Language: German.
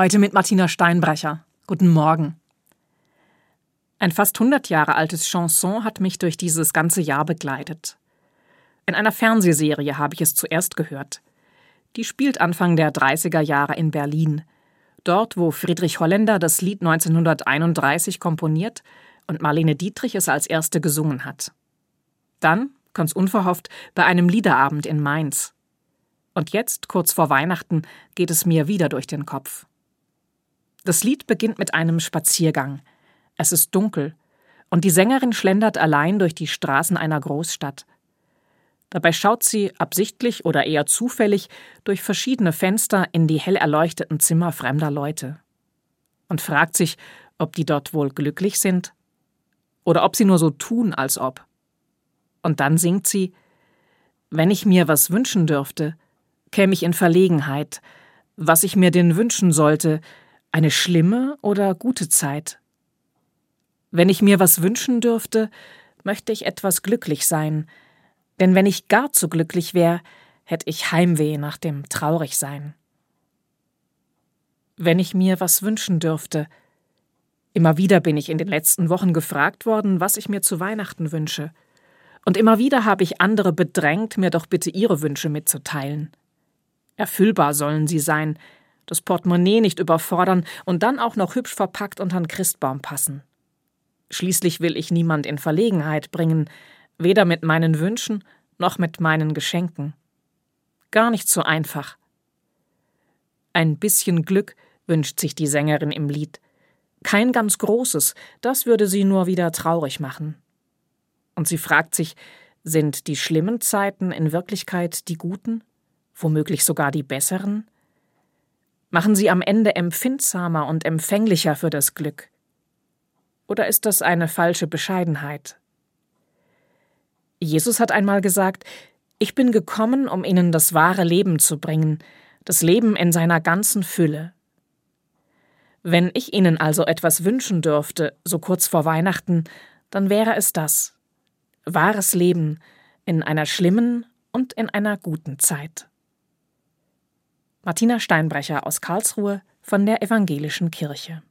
Heute mit Martina Steinbrecher. Guten Morgen. Ein fast 100 Jahre altes Chanson hat mich durch dieses ganze Jahr begleitet. In einer Fernsehserie habe ich es zuerst gehört. Die spielt Anfang der 30er Jahre in Berlin. Dort, wo Friedrich Holländer das Lied 1931 komponiert und Marlene Dietrich es als erste gesungen hat. Dann, ganz unverhofft, bei einem Liederabend in Mainz. Und jetzt, kurz vor Weihnachten, geht es mir wieder durch den Kopf. Das Lied beginnt mit einem Spaziergang. Es ist dunkel, und die Sängerin schlendert allein durch die Straßen einer Großstadt. Dabei schaut sie, absichtlich oder eher zufällig, durch verschiedene Fenster in die hell erleuchteten Zimmer fremder Leute. Und fragt sich, ob die dort wohl glücklich sind? Oder ob sie nur so tun, als ob. Und dann singt sie Wenn ich mir was wünschen dürfte, käme ich in Verlegenheit, was ich mir denn wünschen sollte, eine schlimme oder gute Zeit? Wenn ich mir was wünschen dürfte, möchte ich etwas glücklich sein, denn wenn ich gar zu glücklich wäre, hätte ich Heimweh nach dem Traurigsein. Wenn ich mir was wünschen dürfte, immer wieder bin ich in den letzten Wochen gefragt worden, was ich mir zu Weihnachten wünsche, und immer wieder habe ich andere bedrängt, mir doch bitte ihre Wünsche mitzuteilen. Erfüllbar sollen sie sein, das Portemonnaie nicht überfordern und dann auch noch hübsch verpackt unter den Christbaum passen. Schließlich will ich niemand in Verlegenheit bringen, weder mit meinen Wünschen noch mit meinen Geschenken. Gar nicht so einfach. Ein bisschen Glück wünscht sich die Sängerin im Lied. Kein ganz großes, das würde sie nur wieder traurig machen. Und sie fragt sich, sind die schlimmen Zeiten in Wirklichkeit die guten, womöglich sogar die besseren? Machen sie am Ende empfindsamer und empfänglicher für das Glück? Oder ist das eine falsche Bescheidenheit? Jesus hat einmal gesagt, ich bin gekommen, um ihnen das wahre Leben zu bringen, das Leben in seiner ganzen Fülle. Wenn ich Ihnen also etwas wünschen dürfte, so kurz vor Weihnachten, dann wäre es das wahres Leben in einer schlimmen und in einer guten Zeit. Martina Steinbrecher aus Karlsruhe von der Evangelischen Kirche